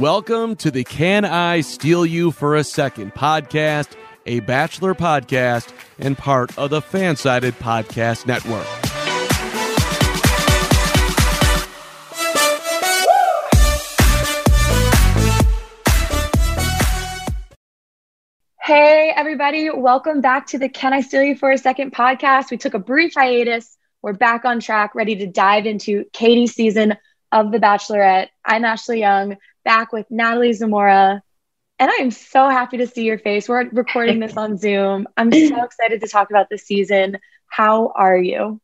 Welcome to the Can I Steal You for a Second podcast, a Bachelor podcast and part of the Fansided Podcast Network. Hey, everybody. Welcome back to the Can I Steal You for a Second podcast. We took a brief hiatus. We're back on track, ready to dive into Katie's season of The Bachelorette. I'm Ashley Young, back with Natalie Zamora. And I am so happy to see your face. We're recording this on Zoom. I'm so excited to talk about this season. How are you?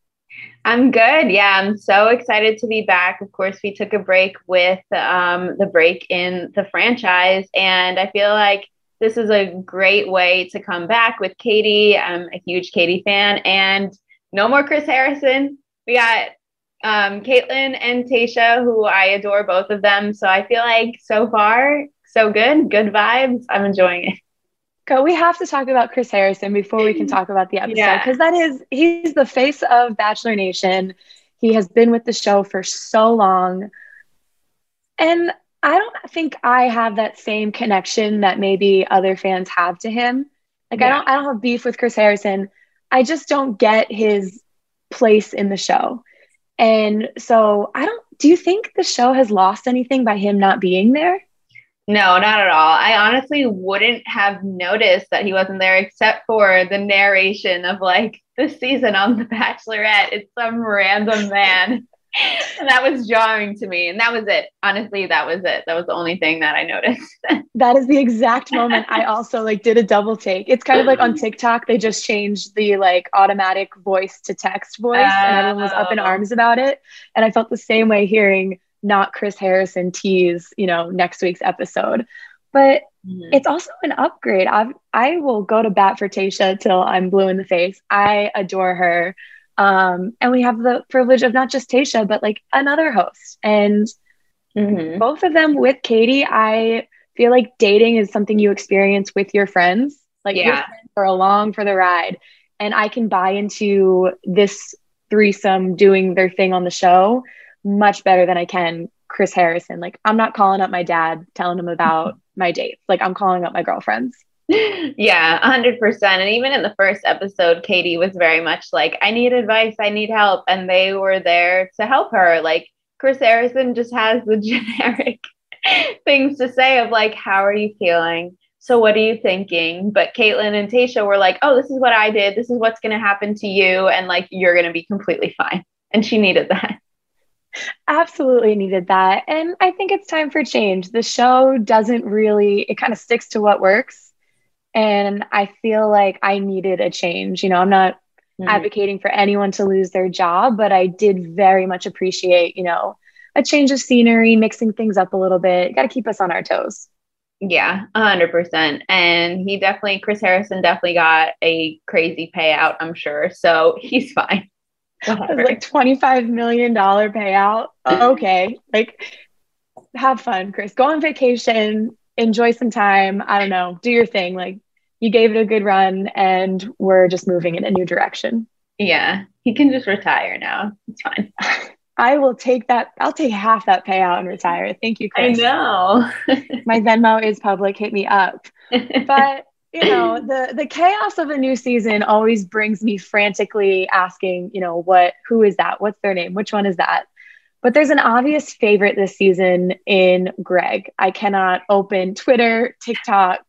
I'm good. Yeah, I'm so excited to be back. Of course, we took a break with um, the break in the franchise, and I feel like this is a great way to come back with Katie. I'm a huge Katie fan, and no more Chris Harrison. We got um, Kaitlyn and Tayshia, who I adore both of them. So I feel like so far, so good, good vibes. I'm enjoying it. Go. We have to talk about Chris Harrison before we can talk about the episode because yeah. that is he's the face of Bachelor Nation. He has been with the show for so long, and I don't think I have that same connection that maybe other fans have to him. Like yeah. I don't I don't have beef with Chris Harrison. I just don't get his place in the show. And so I don't do you think the show has lost anything by him not being there? No, not at all. I honestly wouldn't have noticed that he wasn't there except for the narration of like the season on The Bachelorette. It's some random man that was jarring to me. And that was it. Honestly, that was it. That was the only thing that I noticed. that is the exact moment I also like did a double take. It's kind of like on TikTok, they just changed the like automatic voice to text voice, and everyone was up in oh. arms about it. And I felt the same way hearing not Chris Harrison tease, you know, next week's episode. But mm-hmm. it's also an upgrade. I I will go to bat for Tayshia till I'm blue in the face. I adore her. Um, and we have the privilege of not just Tayshia, but like another host. And mm-hmm. both of them with Katie, I feel like dating is something you experience with your friends. Like yeah. your friends are along for the ride. And I can buy into this threesome doing their thing on the show much better than I can Chris Harrison. Like I'm not calling up my dad telling him about my dates. Like I'm calling up my girlfriends yeah, 100%. And even in the first episode, Katie was very much like, I need advice, I need help. And they were there to help her. Like, Chris Harrison just has the generic things to say of like, How are you feeling? So, what are you thinking? But Kaitlyn and Tayshia were like, Oh, this is what I did. This is what's going to happen to you. And like, you're going to be completely fine. And she needed that. Absolutely needed that. And I think it's time for change. The show doesn't really, it kind of sticks to what works and I feel like I needed a change. You know, I'm not mm-hmm. advocating for anyone to lose their job, but I did very much appreciate, you know, a change of scenery, mixing things up a little bit. Got to keep us on our toes. Yeah, 100%. And he definitely, Chris Harrison definitely got a crazy payout, I'm sure. So he's fine. like $25 million payout. Okay. Like, have fun, Chris. Go on vacation, enjoy some time. I don't know, do your thing. Like, you gave it a good run and we're just moving in a new direction. Yeah, he can just retire now. It's fine. I will take that. I'll take half that payout and retire. Thank you, Chris. I know. My Venmo is public. Hit me up. But you know, the the chaos of a new season always brings me frantically asking, you know, what who is that? What's their name? Which one is that? But there's an obvious favorite this season in Greg. I cannot open Twitter, TikTok,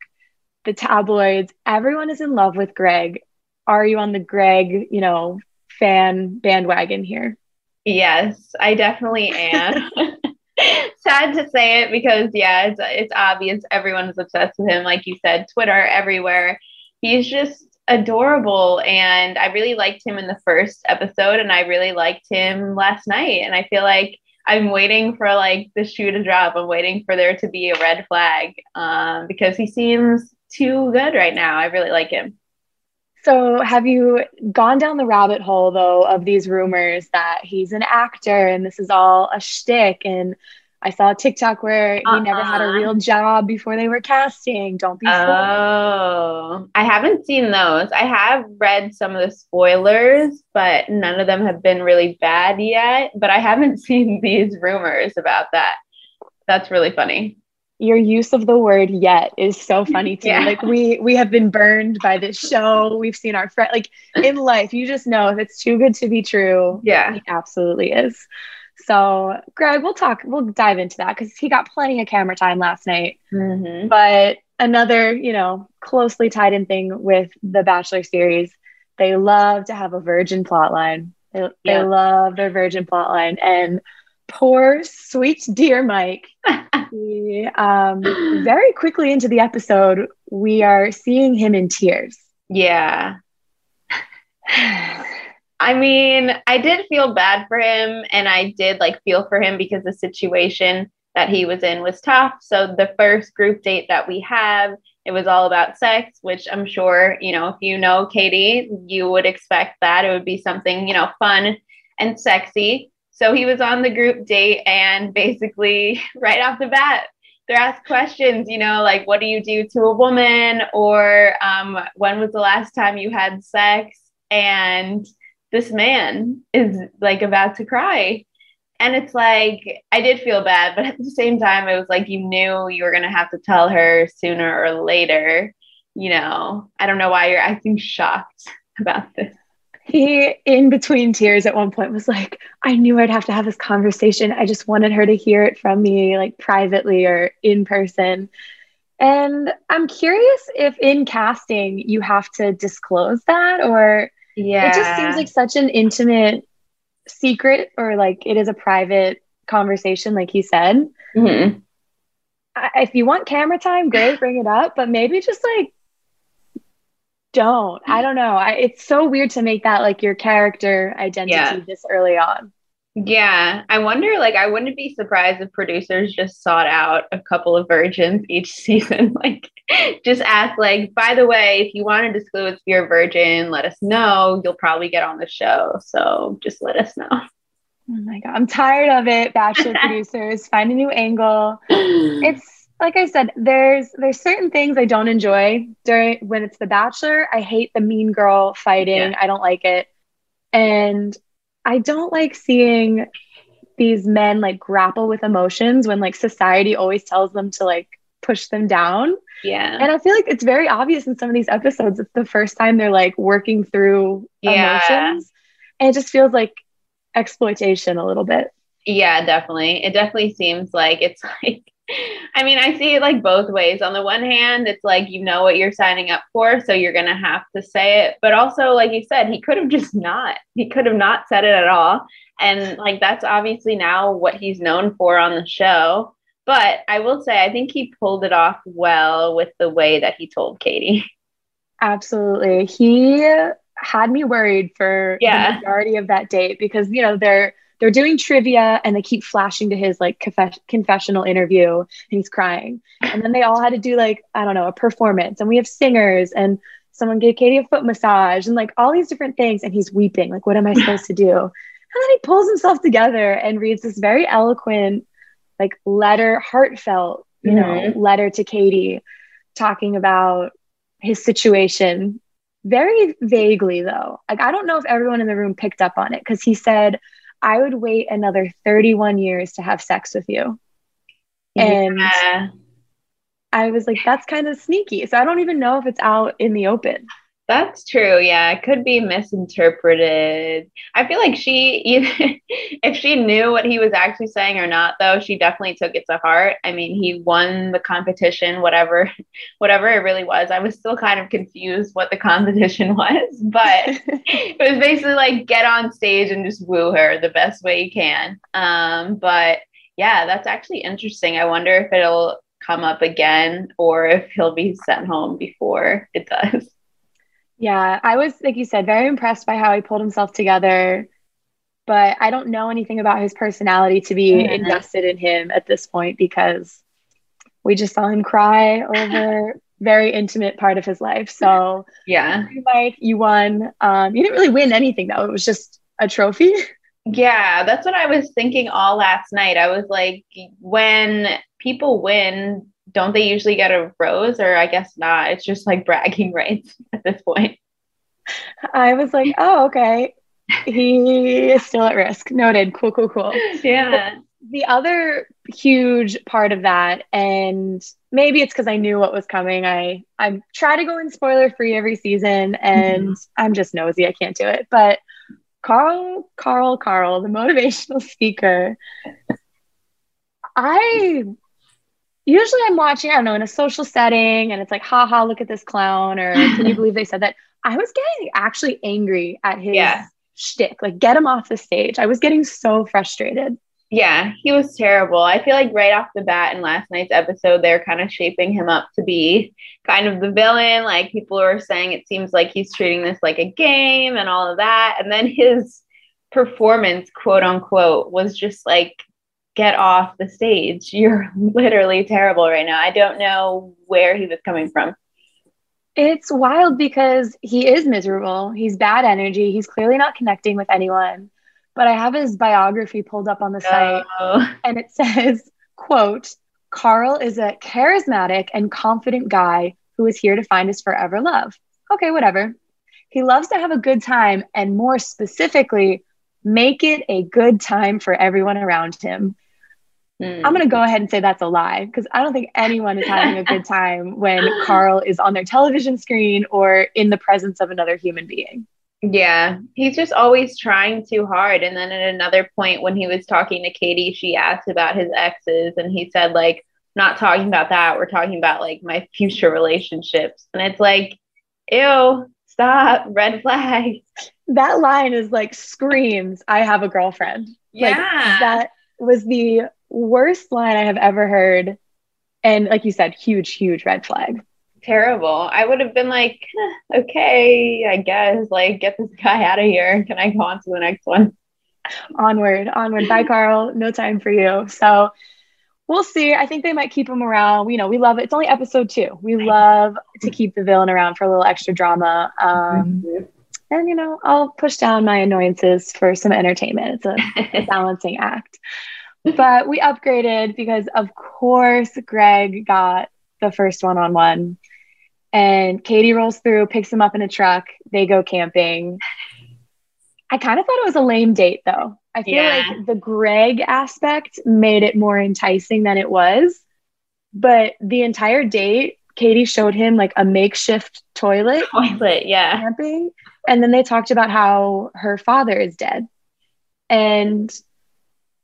the tabloids, everyone is in love with Greg. Are you on the Greg, you know, fan bandwagon here? Yes, I definitely am. Sad to say it because yeah, it's it's obvious everyone is obsessed with him. Like you said, Twitter everywhere. He's just adorable, and I really liked him in the first episode, and I really liked him last night. And I feel like I'm waiting for like the shoe to drop. I'm waiting for there to be a red flag um, because he seems too good right now. I really like him. So, have you gone down the rabbit hole though of these rumors that he's an actor and this is all a shtick? And I saw a TikTok where he uh-uh. never had a uh-huh. real job before they were casting. Don't be. Oh, I haven't seen those. I have read some of the spoilers, but none of them have been really bad yet. But I haven't seen these rumors about that. That's really funny. Your use of the word yet is so funny to yeah. me. Like we we have been burned by this show. We've seen our friend like in life, you just know if it's too good to be true. Yeah. It absolutely is. So Greg, we'll talk, we'll dive into that because he got plenty of camera time last night. Mm-hmm. But another, you know, closely tied in thing with the Bachelor series, they love to have a virgin plotline. They, yeah. they love their virgin plotline. And poor sweet dear Mike. he, um, very quickly into the episode, we are seeing him in tears. Yeah. I mean, I did feel bad for him and I did like feel for him because the situation that he was in was tough. So the first group date that we have, it was all about sex, which I'm sure, you know, if you know Katie, you would expect that it would be something, you know, fun and sexy. So he was on the group date and basically right off the bat, they're asked questions, you know, like what do you do to a woman or um, when was the last time you had sex? And this man is like about to cry. And it's like, I did feel bad, but at the same time, it was like you knew you were going to have to tell her sooner or later. You know, I don't know why you're acting shocked about this. He, in between tears at one point, was like, I knew I'd have to have this conversation. I just wanted her to hear it from me, like privately or in person. And I'm curious if in casting you have to disclose that or yeah. It just seems like such an intimate secret or like it is a private conversation, like he said. Mm-hmm. I, if you want camera time, great, bring it up, but maybe just like don't. I don't know. I, it's so weird to make that like your character identity yeah. this early on. Yeah, I wonder. Like, I wouldn't be surprised if producers just sought out a couple of virgins each season. Like, just ask, like, by the way, if you want to disclose you're a virgin, let us know. You'll probably get on the show. So just let us know. Oh my god, I'm tired of it. Bachelor producers, find a new angle. It's like I said, there's there's certain things I don't enjoy during when it's The Bachelor. I hate the mean girl fighting. Yeah. I don't like it. And I don't like seeing these men like grapple with emotions when like society always tells them to like push them down. Yeah. And I feel like it's very obvious in some of these episodes. It's the first time they're like working through yeah. emotions. And it just feels like exploitation a little bit. Yeah, definitely. It definitely seems like it's like I mean, I see it like both ways. On the one hand, it's like you know what you're signing up for, so you're going to have to say it. But also, like you said, he could have just not. He could have not said it at all. And like that's obviously now what he's known for on the show. But I will say, I think he pulled it off well with the way that he told Katie. Absolutely. He had me worried for yeah. the majority of that date because, you know, they're they're doing trivia and they keep flashing to his like conf- confessional interview and he's crying. And then they all had to do like, I don't know, a performance. And we have singers and someone gave Katie a foot massage and like all these different things. And he's weeping. Like, what am I supposed to do? And then he pulls himself together and reads this very eloquent, like letter, heartfelt, you mm-hmm. know, letter to Katie talking about his situation very vaguely though. Like I don't know if everyone in the room picked up on it because he said, I would wait another 31 years to have sex with you. And yeah. I was like, that's kind of sneaky. So I don't even know if it's out in the open. That's true. Yeah, it could be misinterpreted. I feel like she, either, if she knew what he was actually saying or not, though, she definitely took it to heart. I mean, he won the competition, whatever, whatever it really was. I was still kind of confused what the competition was, but it was basically like get on stage and just woo her the best way you can. Um, but yeah, that's actually interesting. I wonder if it'll come up again or if he'll be sent home before it does. Yeah, I was, like you said, very impressed by how he pulled himself together. But I don't know anything about his personality to be mm-hmm. invested in him at this point because we just saw him cry over very intimate part of his life. So yeah, Mike, you won. Um, you didn't really win anything though. It was just a trophy. Yeah, that's what I was thinking all last night. I was like, when people win, don't they usually get a rose or I guess not? It's just like bragging rights at this point. I was like, oh, okay. He is still at risk. Noted. Cool, cool, cool. Yeah. the other huge part of that, and maybe it's because I knew what was coming. I I try to go in spoiler free every season, and mm-hmm. I'm just nosy. I can't do it. But Carl, Carl, Carl, the motivational speaker. I usually I'm watching, I don't know, in a social setting, and it's like, haha, look at this clown, or can you believe they said that? I was getting actually angry at his yeah. shtick, like get him off the stage. I was getting so frustrated. Yeah, he was terrible. I feel like right off the bat in last night's episode, they're kind of shaping him up to be kind of the villain. Like people are saying it seems like he's treating this like a game and all of that. And then his performance, quote unquote, was just like, get off the stage. You're literally terrible right now. I don't know where he was coming from. It's wild because he is miserable. He's bad energy. He's clearly not connecting with anyone but I have his biography pulled up on the site oh. and it says, quote, Carl is a charismatic and confident guy who is here to find his forever love. Okay, whatever. He loves to have a good time and more specifically, make it a good time for everyone around him. Mm. I'm going to go ahead and say that's a lie because I don't think anyone is having a good time when Carl is on their television screen or in the presence of another human being. Yeah, he's just always trying too hard. And then at another point, when he was talking to Katie, she asked about his exes, and he said, like, not talking about that. We're talking about like my future relationships. And it's like, ew, stop, red flag. That line is like screams, I have a girlfriend. Yeah. Like, that was the worst line I have ever heard. And like you said, huge, huge red flag terrible. I would have been like, okay, I guess, like, get this guy out of here. Can I go on to the next one? Onward, onward. Bye, Carl. No time for you. So we'll see. I think they might keep him around. You know, we love it. It's only episode two. We love to keep the villain around for a little extra drama. Um, mm-hmm. And, you know, I'll push down my annoyances for some entertainment. It's a, a balancing act. But we upgraded because, of course, Greg got the first one on one. And Katie rolls through, picks him up in a truck. They go camping. I kind of thought it was a lame date though. I feel yeah. like the Greg aspect made it more enticing than it was. But the entire date, Katie showed him like a makeshift toilet. Toilet, yeah. Camping. And then they talked about how her father is dead. And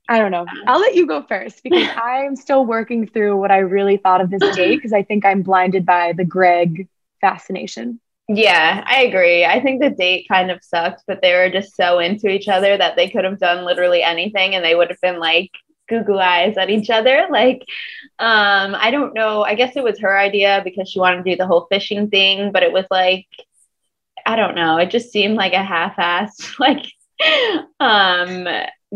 I don't know. I'll let you go first because I'm still working through what I really thought of this date because I think I'm blinded by the Greg fascination. Yeah, I agree. I think the date kind of sucked, but they were just so into each other that they could have done literally anything and they would have been like Google eyes at each other. Like, um, I don't know. I guess it was her idea because she wanted to do the whole fishing thing, but it was like, I don't know. It just seemed like a half-assed, like, um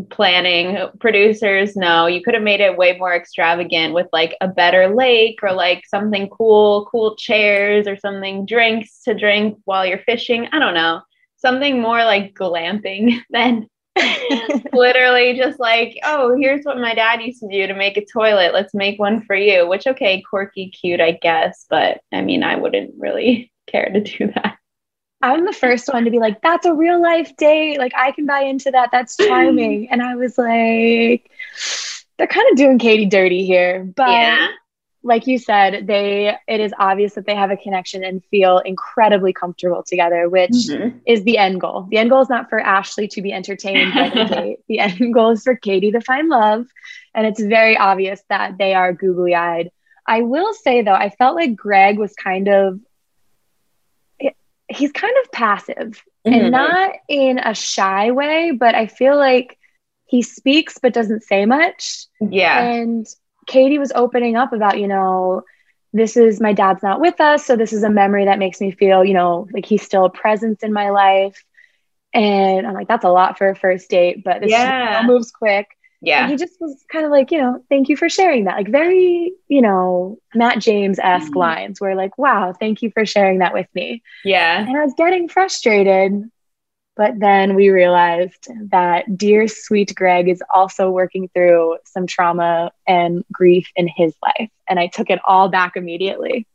planning producers no you could have made it way more extravagant with like a better lake or like something cool cool chairs or something drinks to drink while you're fishing i don't know. Something more like glamping than literally just like oh here's what my dad used to do to make a toilet. Let's make one for you which okay quirky cute i guess but i mean i wouldn't really care to do that I'm the first one to be like, that's a real life date. Like, I can buy into that. That's charming. and I was like, they're kind of doing Katie dirty here. But yeah. like you said, they it is obvious that they have a connection and feel incredibly comfortable together, which mm-hmm. is the end goal. The end goal is not for Ashley to be entertained by the date. The end goal is for Katie to find love. And it's very obvious that they are googly eyed. I will say though, I felt like Greg was kind of he's kind of passive mm-hmm. and not in a shy way, but I feel like he speaks but doesn't say much. Yeah. And Katie was opening up about, you know, this is my dad's not with us. So this is a memory that makes me feel, you know, like he's still a presence in my life. And I'm like, that's a lot for a first date, but this yeah. moves quick. Yeah. And he just was kind of like, you know, thank you for sharing that. Like very, you know, Matt James esque mm-hmm. lines where like, wow, thank you for sharing that with me. Yeah. And I was getting frustrated. But then we realized that dear sweet Greg is also working through some trauma and grief in his life. And I took it all back immediately.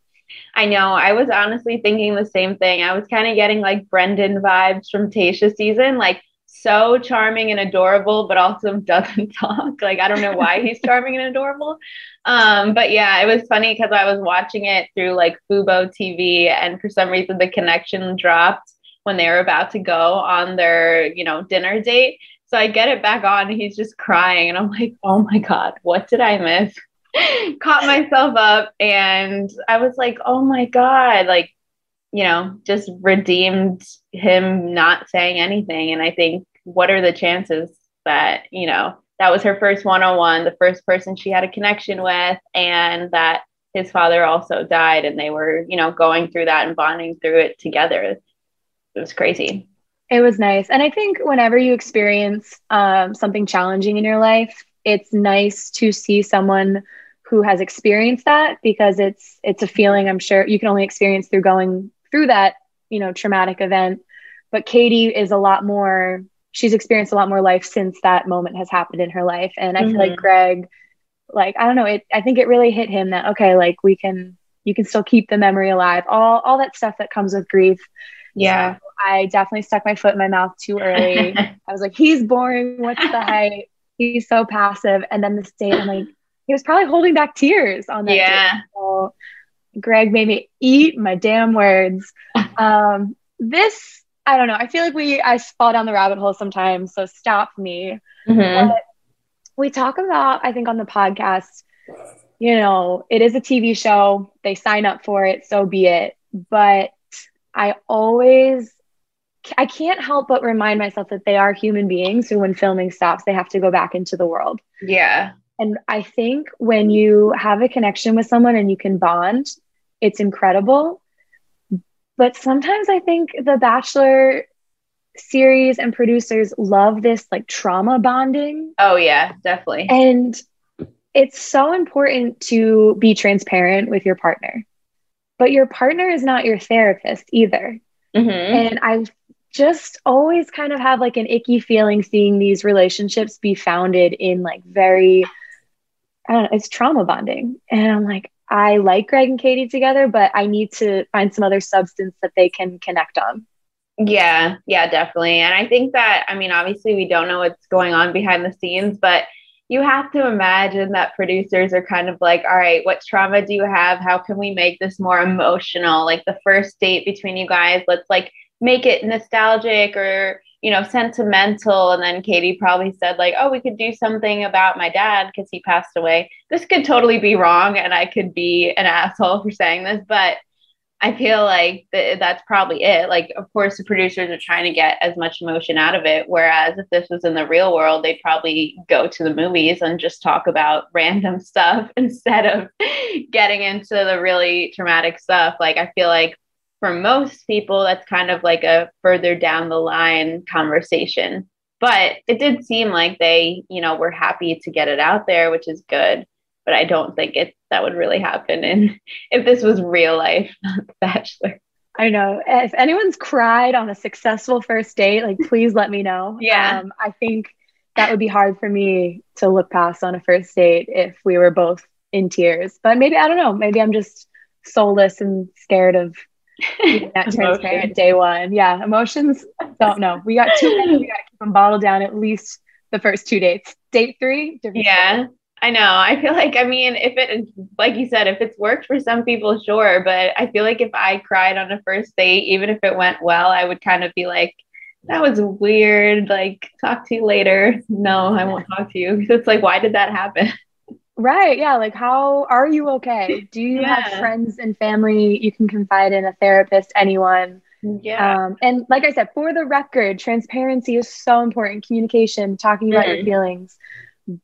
I know. I was honestly thinking the same thing. I was kind of getting like Brendan vibes from Tayshia season. Like, so charming and adorable, but also doesn't talk. Like I don't know why he's charming and adorable. Um, but yeah, it was funny because I was watching it through like Fubo TV, and for some reason the connection dropped when they were about to go on their, you know, dinner date. So I get it back on, and he's just crying, and I'm like, oh my god, what did I miss? Caught myself up, and I was like, oh my god, like you know, just redeemed him not saying anything. And I think, what are the chances that, you know, that was her first one on one, the first person she had a connection with, and that his father also died and they were, you know, going through that and bonding through it together. It was crazy. It was nice. And I think whenever you experience um, something challenging in your life, it's nice to see someone who has experienced that because it's it's a feeling I'm sure you can only experience through going through that, you know, traumatic event. But Katie is a lot more, she's experienced a lot more life since that moment has happened in her life. And I mm-hmm. feel like mm-hmm. Greg, like, I don't know, it, I think it really hit him that, okay, like we can, you can still keep the memory alive, all, all that stuff that comes with grief. Yeah. So I definitely stuck my foot in my mouth too early. I was like, he's boring. What's the hype? He's so passive. And then the state, I'm like, he was probably holding back tears on that. Yeah. So Greg made me eat my damn words. Um, this, I don't know. I feel like we, I fall down the rabbit hole sometimes. So stop me. Mm-hmm. we talk about, I think on the podcast, you know, it is a TV show. They sign up for it. So be it. But I always, I can't help but remind myself that they are human beings who, when filming stops, they have to go back into the world. Yeah. And I think when you have a connection with someone and you can bond, it's incredible. But sometimes I think the Bachelor series and producers love this like trauma bonding. Oh, yeah, definitely. And it's so important to be transparent with your partner, but your partner is not your therapist either. Mm-hmm. And I just always kind of have like an icky feeling seeing these relationships be founded in like very I don't know, it's trauma bonding. And I'm like, I like Greg and Katie together, but I need to find some other substance that they can connect on. Yeah, yeah, definitely. And I think that, I mean, obviously, we don't know what's going on behind the scenes, but you have to imagine that producers are kind of like, all right, what trauma do you have? How can we make this more emotional? Like the first date between you guys, let's like make it nostalgic or you know, sentimental. And then Katie probably said, like, oh, we could do something about my dad because he passed away. This could totally be wrong. And I could be an asshole for saying this, but I feel like th- that's probably it. Like, of course, the producers are trying to get as much emotion out of it. Whereas if this was in the real world, they'd probably go to the movies and just talk about random stuff instead of getting into the really traumatic stuff. Like, I feel like for most people, that's kind of like a further down the line conversation. But it did seem like they, you know, were happy to get it out there, which is good. But I don't think it that would really happen in if this was real life, not The Bachelor. I know. If anyone's cried on a successful first date, like please let me know. Yeah. Um, I think that would be hard for me to look past on a first date if we were both in tears. But maybe I don't know. Maybe I'm just soulless and scared of that transparent day one. Yeah, emotions. Don't know. We got two. we got to keep them bottled down at least the first two dates. Date three. yeah. Story. I know. I feel like, I mean, if it, like you said, if it's worked for some people, sure. But I feel like if I cried on a first date, even if it went well, I would kind of be like, that was weird. Like, talk to you later. No, I won't talk to you. It's like, why did that happen? Right. Yeah. Like, how are you okay? Do you yeah. have friends and family you can confide in, a therapist, anyone? Yeah. Um, and like I said, for the record, transparency is so important. Communication, talking about mm-hmm. your feelings.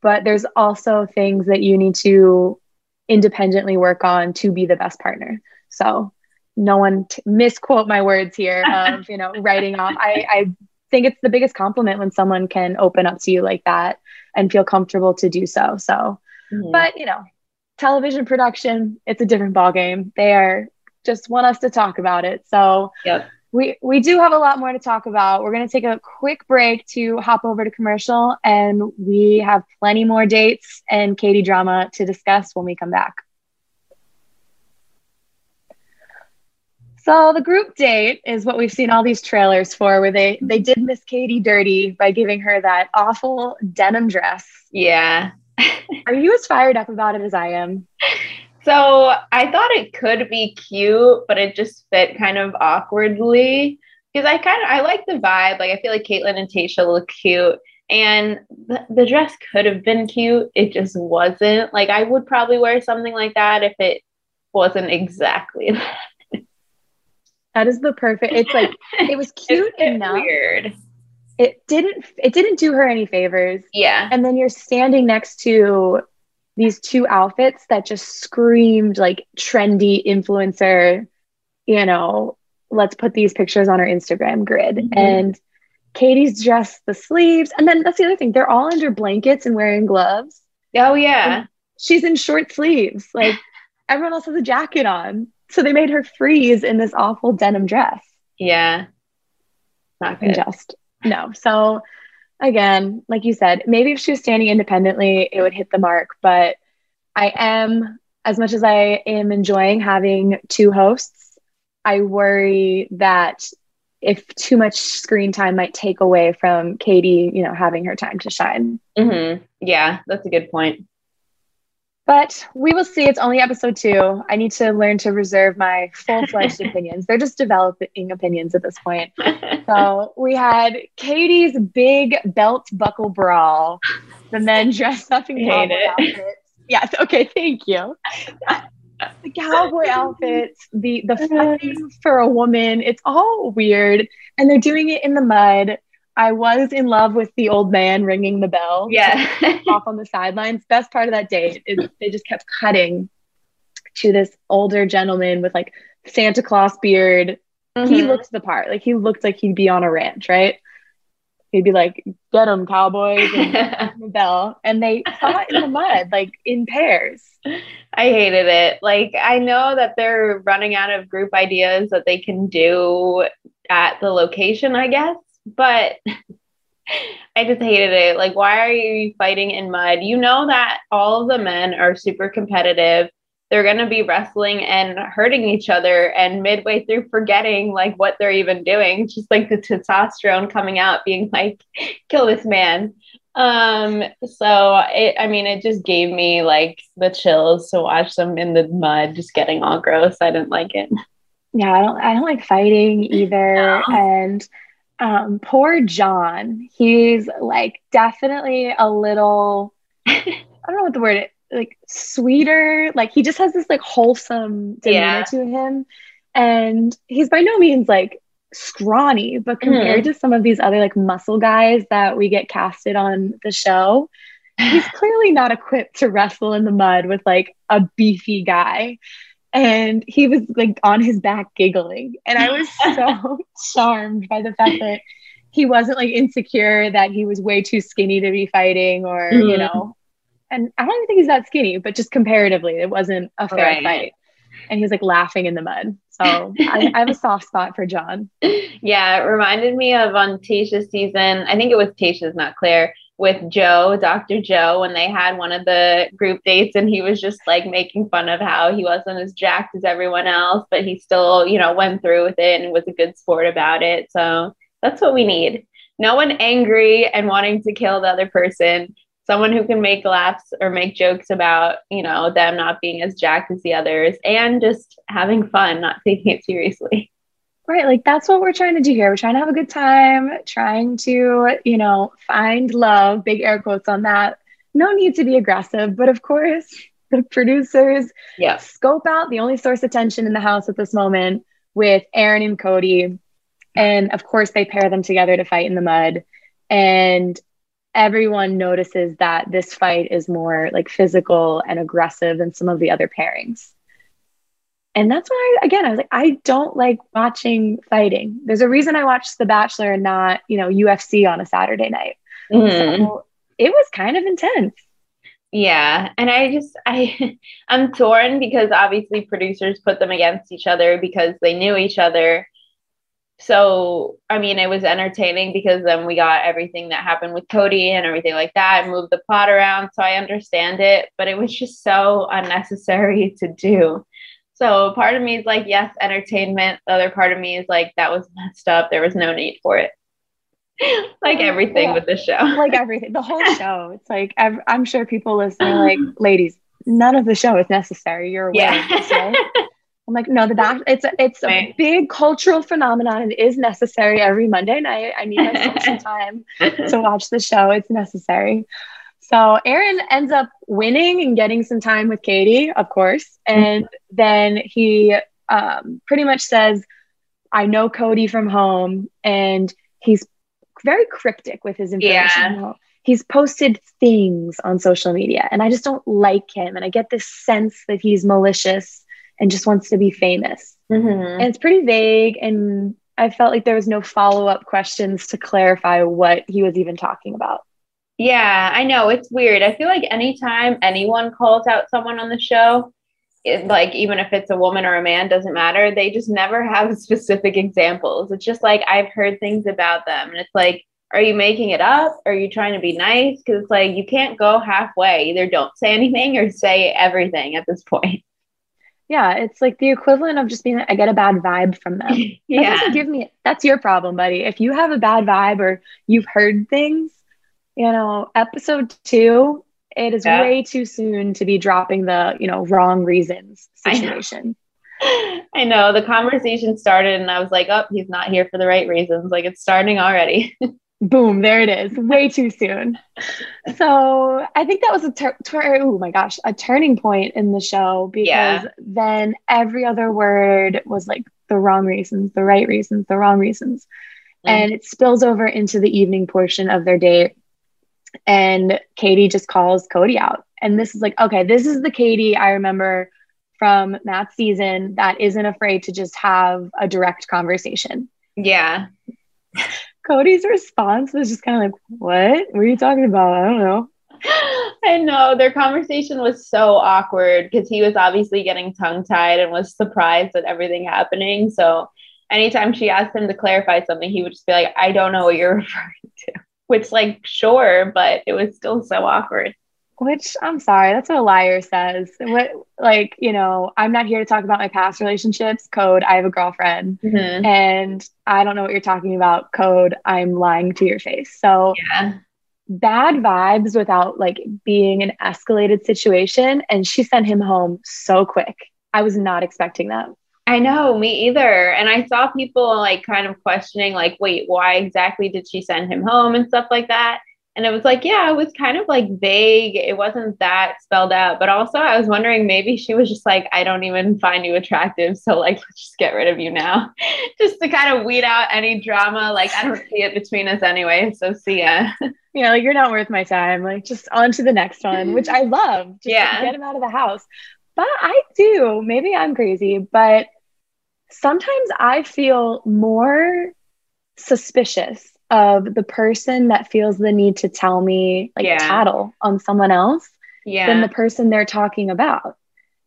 But there's also things that you need to independently work on to be the best partner. So, no one t- misquote my words here of you know writing off. I, I think it's the biggest compliment when someone can open up to you like that and feel comfortable to do so. So Mm-hmm. But you know, television production, it's a different ballgame. They are just want us to talk about it. So yep. we we do have a lot more to talk about. We're gonna take a quick break to hop over to commercial, and we have plenty more dates and Katie drama to discuss when we come back. So the group date is what we've seen all these trailers for, where they they did Miss Katie dirty by giving her that awful denim dress. Yeah. Are you as fired up about it as I am? So I thought it could be cute, but it just fit kind of awkwardly because I kind of I like the vibe. Like I feel like Kaitlyn and Tayshia look cute, and the, the dress could have been cute. It just wasn't. Like I would probably wear something like that if it wasn't exactly that. That is the perfect. It's like it was cute It's enough. Weird. It didn't. It didn't do her any favors. Yeah. And then you're standing next to these two outfits that just screamed like trendy influencer. You know, let's put these pictures on our Instagram grid. Mhm. And Katie's just the sleeves, and then that's the other thing. They're all under blankets and wearing gloves. Oh yeah. She's in short sleeves. Like everyone else has a jacket on. So they made her freeze in this awful denim dress. Yeah. Not and good. just no. So again, like you said, maybe if she was standing independently, it would hit the mark. But I am, as much as I am enjoying having two hosts, I worry that if too much screen time might take away from Katie, you know, having her time to shine. hmm Yeah, that's a good point. But we will see. It's only episode two. I need to learn to reserve my full fledged opinions. They're just developing opinions at this point. So we had Katie's big belt buckle brawl, the men dressed up in cowboy it. outfits. Yes, okay, thank you. The cowboy outfits, the the fighting for a woman, it's all weird. And they're doing it in the mud. I was in love with the old man ringing the bell yeah. off on the sidelines. Best part of that date is they just kept cutting to this older gentleman with like Santa Claus beard. He Mhm. looked the part. Like he looked like he'd be on a ranch, right? He'd be like, "Get them, cowboys!" and the bell, and they fought in the mud, like in pairs. I hated it. Like I know that they're running out of group ideas that they can do at the location, I guess, but I just hated it. Like why are you fighting in mud? You know that all of the men are super competitive. They're going to be wrestling and hurting each other and midway through forgetting like what they're even doing, just like the testosterone coming out being like kill this man. Um, so it, I mean, it just gave me like the chills to watch them in the mud, just getting all gross. I didn't like it. Yeah, I don't. I don't like fighting either. No. And um, poor John, he's like definitely a little. I don't know what the word is, like sweeter. Like he just has this like wholesome demeanor Yeah. to him, and he's by no means like scrawny, but Mm-hmm. compared to some of these other like muscle guys that we get casted on the show, he's clearly not equipped to wrestle in the mud with like a beefy guy. And he was like on his back giggling. And I was so charmed by the fact that he wasn't like insecure that he was way too skinny to be fighting or, you Mhm. know, and I don't even think he's that skinny, but just comparatively, it wasn't a fair Right. fight. And he was like laughing in the mud. So I, I have a soft spot for John. yeah, it reminded me of on Tayshia's season. I think it was Tayshia's, not Clare, with Joe, Dr. Joe, when they had one of the group dates and he was just like making fun of how he wasn't as jacked as everyone else, but he still, you know, went through with it and was a good sport about it. So that's what we need. No one angry and wanting to kill the other person. Someone who can make laughs or make jokes about, you know, them not being as jacked as the others and just having fun, not taking it seriously. Right. Like that's what we're trying to do here. We're trying to have a good time, trying to, you know, find love, big air quotes on that. No need to be aggressive. But of course, the producers Yeah. scope out the only source of tension in the house at this moment with Aaron and Cody. And of course, they pair them together to fight in the mud. And everyone notices that this fight is more like physical and aggressive than some of the other pairings. And that's why, again, I was like, I don't like watching fighting. There's a reason I watched The Bachelor and not, you know, UFC on a Saturday night. Mhm. So it was kind of intense. Yeah, and I just I I'm torn because obviously producers put them against each other because they knew each other. So, I mean, it was entertaining because then we got everything that happened with Cody and everything like that, and moved the plot around. So I understand it, but it was just so unnecessary to do. So part of me is like, yes, entertainment. The other part of me is like, that was messed up. There was no need for it. like everything yeah. with the show. like everything, the whole show. It's like I'm sure people listening, like, ladies, none of the show is necessary. You're aware yeah. right? I'm like, no, the back. It's a, it's a right. big cultural phenomenon. It is necessary every Monday night. I need my social time to watch the show. It's necessary. So Aaron ends up winning and getting some time with Katie, of course, and then he um, pretty much says, "I know Cody from home," and he's very cryptic with his information. Yeah. He's posted things on social media, and I just don't like him. And I get this sense that he's malicious and just wants to be famous. Mm-hmm. And it's pretty vague. And I felt like there was no follow up questions to clarify what he was even talking about. Yeah, I know. It's weird. I feel like anytime anyone calls out someone on the show, it, like even if it's a woman or a man, doesn't matter. They just never have specific examples. It's just like I've heard things about them. And it's like, are you making it up? Are you trying to be nice? Because it's like you can't go halfway. Either don't say anything or say everything at this point. Yeah, it's like the equivalent of just being like, I get a bad vibe from them. yeah. Give me that's your problem, buddy. If you have a bad vibe or you've heard things, you know, episode two, it is yeah. way too soon to be dropping the, you know, wrong reasons situation. I know. I know. The conversation started and I was like, oh, he's not here for the right reasons. Like it's starting already. boom there it is way too soon so i think that was a tur- tur- oh my gosh a turning point in the show because yeah. then every other word was like the wrong reasons the right reasons the wrong reasons mm. and it spills over into the evening portion of their date and katie just calls cody out and this is like okay this is the katie i remember from matt's season that isn't afraid to just have a direct conversation yeah Cody's response was just kind of like, What were you talking about? I don't know. I know their conversation was so awkward because he was obviously getting tongue tied and was surprised at everything happening. So anytime she asked him to clarify something, he would just be like, I don't know what you're referring to. Which, like, sure, but it was still so awkward. Which I'm sorry, that's what a liar says. What like, you know, I'm not here to talk about my past relationships. Code, I have a girlfriend. Mm-hmm. And I don't know what you're talking about. Code, I'm lying to your face. So yeah. bad vibes without like being an escalated situation. And she sent him home so quick. I was not expecting that. I know, me either. And I saw people like kind of questioning, like, wait, why exactly did she send him home and stuff like that? And it was like, yeah, it was kind of like vague. It wasn't that spelled out. But also, I was wondering maybe she was just like, I don't even find you attractive. So, like, let's just get rid of you now, just to kind of weed out any drama. Like, I don't see it between us anyway. So, see ya. Yeah, like, you're not worth my time. Like, just on to the next one, which I love. Just yeah. get him out of the house. But I do. Maybe I'm crazy, but sometimes I feel more suspicious of the person that feels the need to tell me like yeah. tattle on someone else yeah. than the person they're talking about.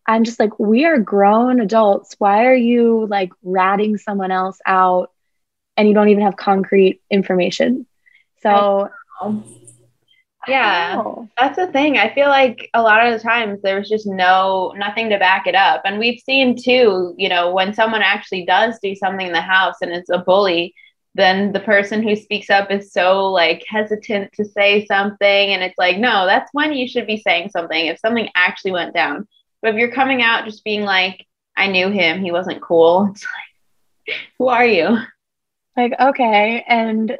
I'm just like, we are grown adults. Why are you like ratting someone else out and you don't even have concrete information? So, yeah, that's the thing. I feel like a lot of the times there's just no, nothing to back it up. And we've seen too, you know, when someone actually does do something in the house and it's a bully, then the person who speaks up is so like hesitant to say something and it's like no that's when you should be saying something if something actually went down but if you're coming out just being like i knew him he wasn't cool it's like who are you like okay and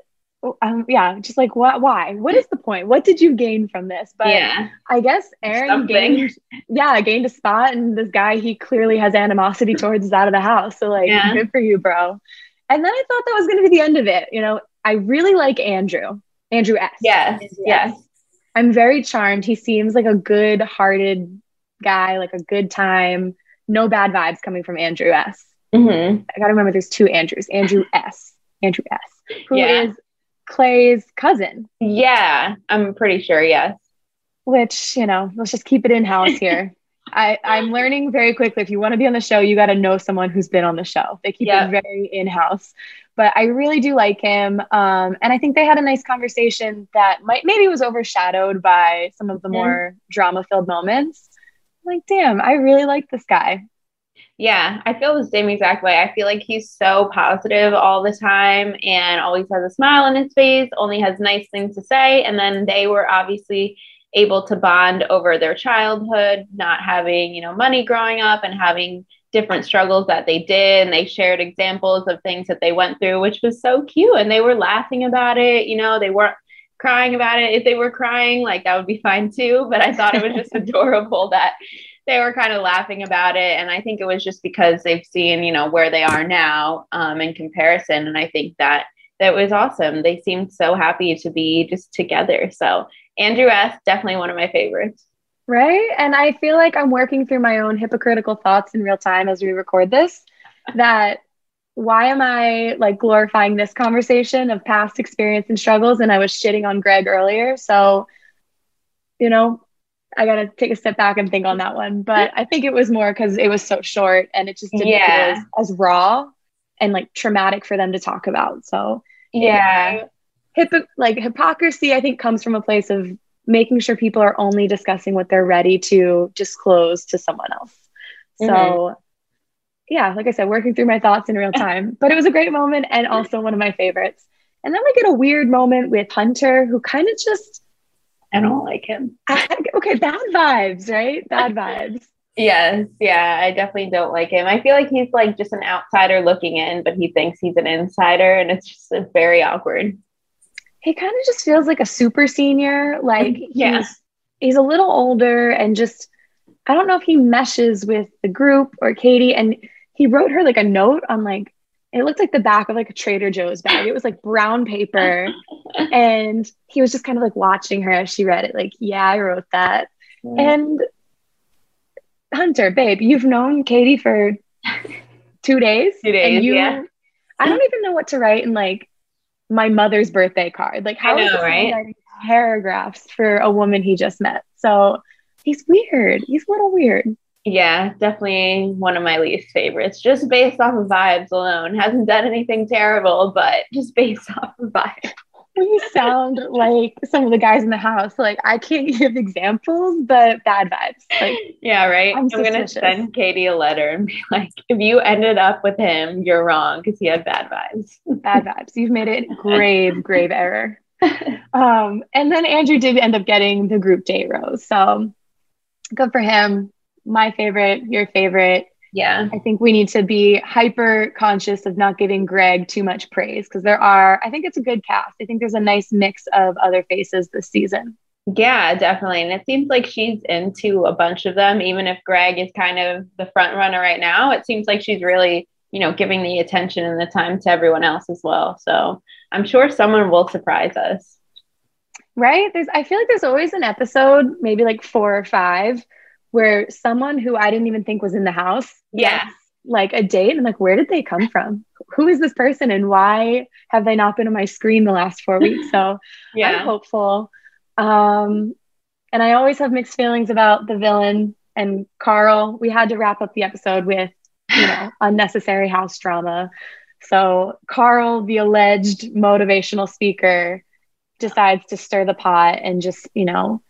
um, yeah just like what why what is the point what did you gain from this but yeah i guess aaron Something. gained yeah gained a spot and this guy he clearly has animosity towards is out of the house so like yeah. good for you bro and then I thought that was going to be the end of it. You know, I really like Andrew, Andrew S. Yes, yes. I'm very charmed. He seems like a good hearted guy, like a good time. No bad vibes coming from Andrew S. Mm-hmm. I got to remember there's two Andrews Andrew S. Andrew S. Who yeah. is Clay's cousin. Yeah, I'm pretty sure, yes. Which, you know, let's just keep it in house here. I, I'm learning very quickly. If you want to be on the show, you got to know someone who's been on the show. They keep yep. it very in house. But I really do like him. Um, and I think they had a nice conversation that might maybe was overshadowed by some of the mm more drama filled moments. Like, damn, I really like this guy. Yeah, I feel the same exact way. I feel like he's so positive all the time and always has a smile on his face, only has nice things to say. And then they were obviously able to bond over their childhood, not having, you know, money growing up and having different struggles that they did. And they shared examples of things that they went through, which was so cute. And they were laughing about it. You know, they weren't crying about it. If they were crying, like that would be fine too. But I thought it was just adorable that they were kind of laughing about it. And I think it was just because they've seen, you know, where they are now um, in comparison. And I think that that was awesome. They seemed so happy to be just together. So Andrew S. definitely one of my favorites. Right. And I feel like I'm working through my own hypocritical thoughts in real time as we record this. That why am I like glorifying this conversation of past experience and struggles? And I was shitting on Greg earlier. So, you know, I got to take a step back and think on that one. But I think it was more because it was so short and it just didn't yeah. feel as, as, raw and like traumatic for them to talk about. So, yeah. Hip- like hypocrisy, I think, comes from a place of making sure people are only discussing what they're ready to disclose to someone else. Mm-hmm. So, yeah, like I said, working through my thoughts in real time. but it was a great moment and also one of my favorites. And then we get a weird moment with Hunter, who kind of just I don't like him. okay, bad vibes, right? Bad vibes. yes, yeah, I definitely don't like him. I feel like he's like just an outsider looking in, but he thinks he's an insider, and it's just it's very awkward. He kind of just feels like a super senior. Like yeah. he's he's a little older and just I don't know if he meshes with the group or Katie. And he wrote her like a note on like it looked like the back of like a Trader Joe's bag. It was like brown paper. and he was just kind of like watching her as she read it, like, yeah, I wrote that. Mm. And Hunter, babe, you've known Katie for two days. Two days. And you, yeah. I don't even know what to write in like my mother's birthday card. Like, how I know, right? paragraphs for a woman he just met. So he's weird. He's a little weird. Yeah, definitely one of my least favorites, just based off of vibes alone. Hasn't done anything terrible, but just based off of vibes. We sound like some of the guys in the house. Like I can't give examples, but bad vibes. Like yeah, right. I'm, I'm gonna send Katie a letter and be like, if you ended up with him, you're wrong because he had bad vibes. bad vibes. You've made it grave, grave error. Um, and then Andrew did end up getting the group date rose. So good for him my favorite, your favorite. Yeah. I think we need to be hyper conscious of not giving Greg too much praise because there are, I think it's a good cast. I think there's a nice mix of other faces this season. Yeah, definitely. And it seems like she's into a bunch of them, even if Greg is kind of the front runner right now. It seems like she's really, you know, giving the attention and the time to everyone else as well. So I'm sure someone will surprise us. Right. There's I feel like there's always an episode, maybe like four or five, where someone who I didn't even think was in the house, yeah, like a date, and like, where did they come from? Who is this person, and why have they not been on my screen the last four weeks? So yeah, I'm hopeful. Um, and I always have mixed feelings about the villain and Karl. We had to wrap up the episode with you know unnecessary house drama. So Karl, the alleged motivational speaker, decides to stir the pot and just you know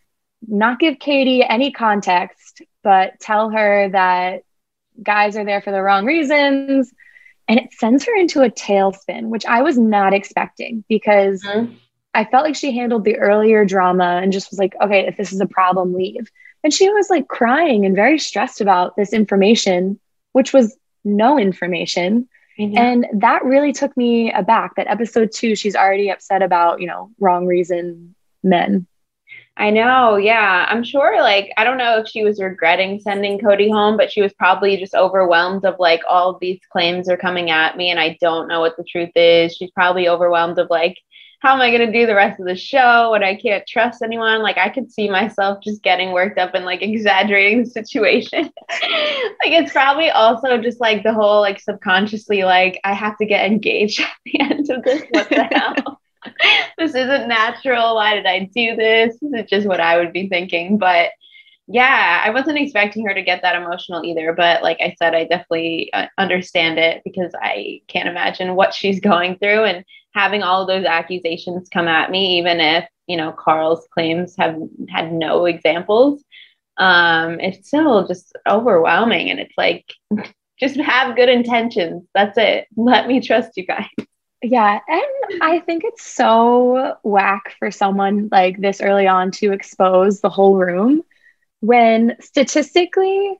not give Katie any context, but tell her that guys are there for the wrong reasons. And it sends her into a tailspin, which I was not expecting because mm-hmm. I felt like she handled the earlier drama and just was like, okay, if this is a problem, leave. And she was like crying and very stressed about this information, which was no information. And that really took me aback that episode two, she's already upset about, you know, wrong reason men. I know. Yeah. I'm sure, like, I don't know if she was regretting sending Cody home, but she was probably just overwhelmed of like all of these claims are coming at me and I don't know what the truth is. She's probably overwhelmed of like, how am I going to do the rest of the show? And I can't trust anyone. Like, I could see myself just getting worked up and like exaggerating the situation. like, it's probably also just like the whole like subconsciously, like, I have to get engaged at the end of this. What the? this isn't natural. Why did I do this? This is just what I would be thinking. But yeah, I wasn't expecting her to get that emotional either. But like I said, I definitely uh, understand it because I can't imagine what she's going through and having all those accusations come at me, even if, you know, Karl's claims have had no examples. um, it's still just overwhelming. And it's like, just have good intentions. That's it. Let me trust you guys. Yeah. And I think it's so whack for someone like this early on to expose the whole room when statistically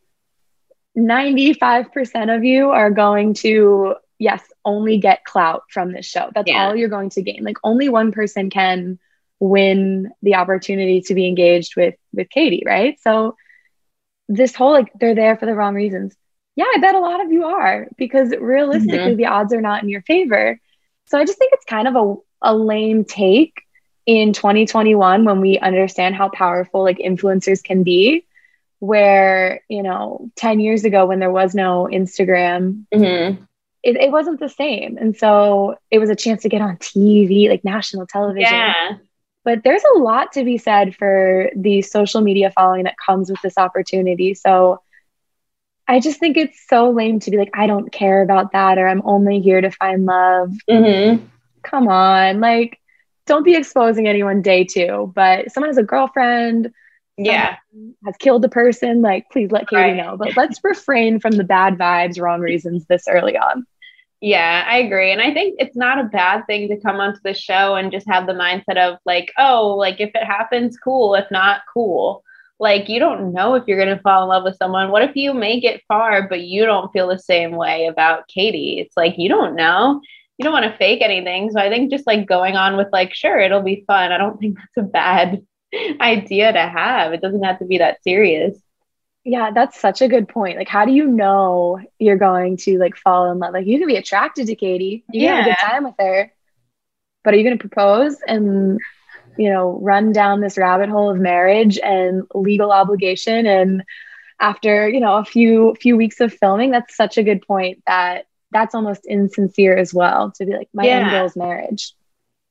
95% of you are going to, yes, only get clout from this show. That's yeah. all you're going to gain. Like only one person can win the opportunity to be engaged with with Katie, right? So this whole like they're there for the wrong reasons. Yeah, I bet a lot of you are because realistically mm-hmm. the odds are not in your favor. So I just think it's kind of a, a lame take in 2021 when we understand how powerful like influencers can be where you know 10 years ago when there was no instagram mm-hmm. it, it wasn't the same and so it was a chance to get on tv like national television yeah. but there's a lot to be said for the social media following that comes with this opportunity so i just think it's so lame to be like i don't care about that or i'm only here to find love mm-hmm. come on like don't be exposing anyone day two but someone has a girlfriend yeah has killed a person like please let katie right. know but let's refrain from the bad vibes wrong reasons this early on yeah i agree and i think it's not a bad thing to come onto the show and just have the mindset of like oh like if it happens cool if not cool like you don't know if you're going to fall in love with someone what if you make it far but you don't feel the same way about katie it's like you don't know you don't want to fake anything so i think just like going on with like sure it'll be fun i don't think that's a bad idea to have. It doesn't have to be that serious. Yeah, that's such a good point. Like, how do you know you're going to like fall in love? Like, you can be attracted to Katie, you can yeah. have a good time with her, but are you going to propose and, you know, run down this rabbit hole of marriage and legal obligation? And after, you know, a few few weeks of filming, that's such a good point that that's almost insincere as well to be like, my yeah. end goal is marriage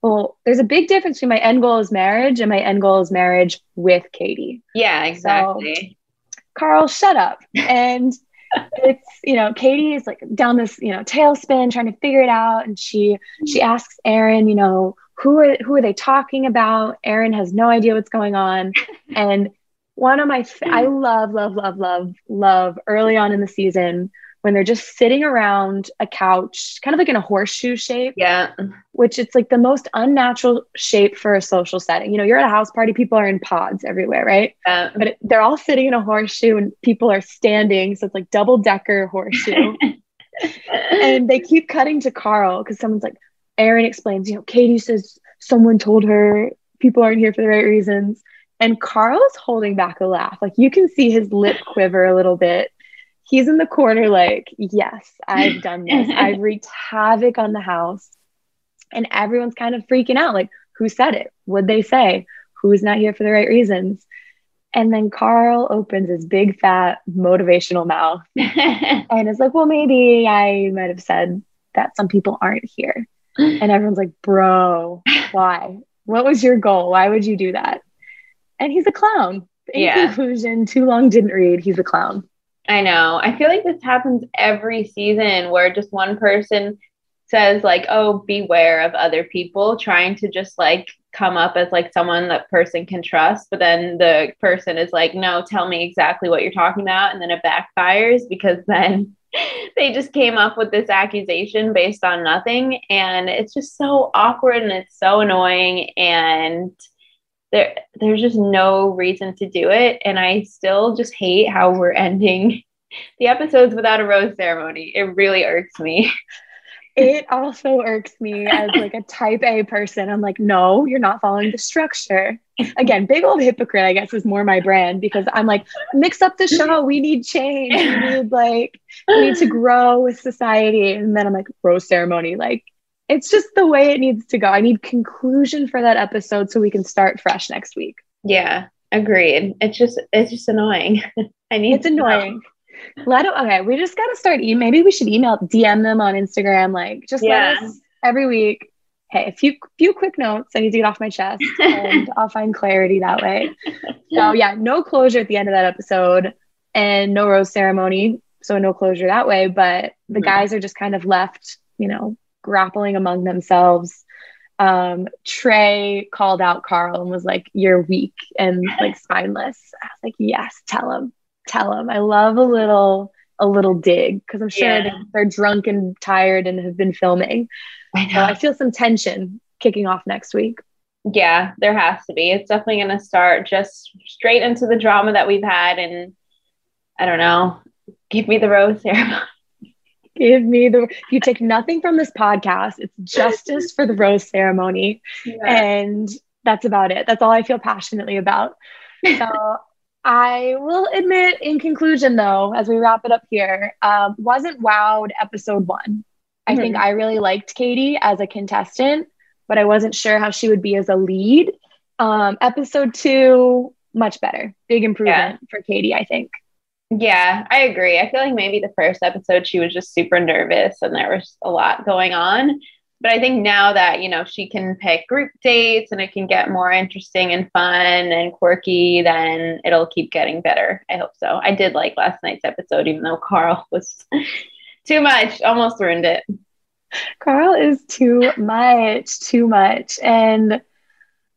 well, there's a big difference between my end goal is marriage and my end goal is marriage with Katie. Yeah, exactly. So, Karl, shut up. And it's, you know, Katie is like down this, you know, tailspin trying to figure it out. And she she asks Aaron, you know, who are who are they talking about? Aaron has no idea what's going on. And one of my I hmm. love, love, love, love, love early on in the season when they're just sitting around a couch, kind of like in a horseshoe shape. Yeah. Which it's like the most unnatural shape for a social setting. You know, you're at a house party, people are in pods everywhere, right? Yeah. But it, they're all sitting in a horseshoe and people are standing. So it's like double decker horseshoe. and they keep cutting to Karl because someone's like, Aaron explains, you know, Katie says someone told her people aren't here for the right reasons. And Karl's holding back a laugh. Like you can see his lip quiver a little bit. He's in the corner like yes i've done this. I've wreaked havoc on the house. And everyone's kind of freaking out. Like who said it? Would they say? Who's not here for the right reasons? And then karl opens his big fat motivational mouth. And is like well maybe i might have said that some people aren't here and everyone's like bro why? What was your goal? Why would you do that? And he's a clown. In yeah. conclusion too long didn't read. He's a clown. I know. I feel like this happens every season where just one person says like, "Oh, beware of other people," trying to just like come up as like someone that person can trust, but then the person is like, "No, tell me exactly what you're talking about," and then it backfires because then they just came up with this accusation based on nothing and it's just so awkward and it's so annoying and there there's just no reason to do it and i still just hate how we're ending the episodes without a rose ceremony. It really irks me it also irks me as like a type a person i'm like no you're not following the structure again big old hypocrite i guess is more my brand because i'm like mix up the show we need change we need like we need to grow with society and then i'm like rose ceremony like it's just the way it needs to go. I need conclusion for that episode so we can start fresh next week. Yeah, agreed. It's just it's just annoying. I need it's annoying. Let okay, we just gotta start. E- maybe we should email, DM them on Instagram. Like, just yeah. let us every week. Hey, a few few quick notes. I need to get off my chest, and I'll find clarity that way. So yeah, no closure at the end of that episode, and no rose ceremony. So no closure that way. But the mm-hmm. guys are just kind of left, you know, grappling among themselves um, Tre called out Karl and was like, "You're weak and like spineless." I was like, "Yes, tell him, tell them. I love a little a little dig because I'm sure yeah. they're, drunk and tired and have been filming. I know. So I feel some tension kicking off next week. Yeah, there has to be. It's definitely going to start just straight into the drama that we've had, and I don't know. Give me the rose ceremony. Give me the. You take nothing from this podcast. It's justice for the rose ceremony, yeah. and that's about it. That's all I feel passionately about. So I will admit, in conclusion, though, as we wrap it up here, um, wasn't wowed episode one. I mm-hmm. think I really liked Katie as a contestant, but I wasn't sure how she would be as a lead. Um, episode two, much better. Big improvement yeah. for Katie, I think. Yeah, I agree. I feel like maybe the first episode she was just super nervous and there was a lot going on but I think now that you know she can pick group dates and it can get more interesting and fun and quirky, then it'll keep getting better. I hope so. I did like last night's episode, even though Karl was too much, almost ruined it. Karl is too much, too much, and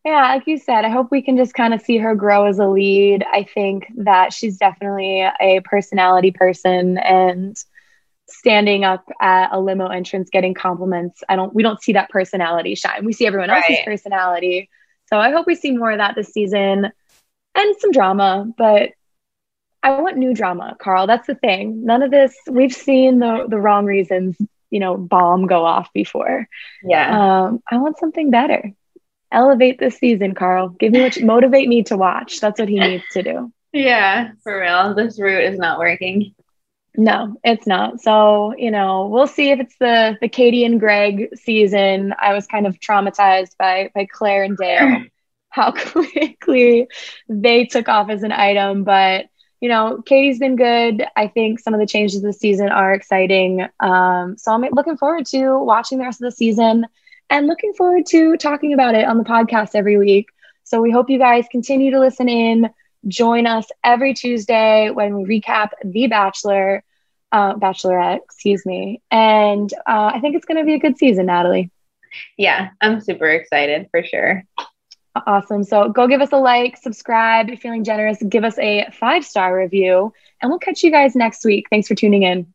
yeah, like you said, I hope we can just kind of see her grow as a lead. I think that she's definitely a personality person and standing up at a limo entrance getting compliments. I don't we don't see that personality shine. We see everyone right. else's personality. So I hope we see more of that this season and some drama, but I want new drama, Karl. That's the thing. None of this we've seen the the wrong reasons, you know, bomb go off before. Yeah. Um, I want something better. Elevate this season, Karl. Give me what motivate me to watch. That's what he needs to do. Yeah, for real. This route is not working. No, it's not. So, you know, we'll see if it's the the Katie and Greg season. I was kind of traumatized by by Clare and Dale, how quickly they took off as an item. But you know, Katie's been good. I think some of the changes this season are exciting. Um, so I'm looking forward to watching the rest of the season and looking forward to talking about it on the podcast every week. So we hope you guys continue to listen in. Join us every Tuesday when we recap The Bachelor, uh, Bachelorette, excuse me. And uh, I think it's going to be a good season, Natalie. Yeah, I'm super excited for sure. Awesome. So go give us a like, subscribe. If you're feeling generous, give us a five star review, and we'll catch you guys next week. Thanks for tuning in.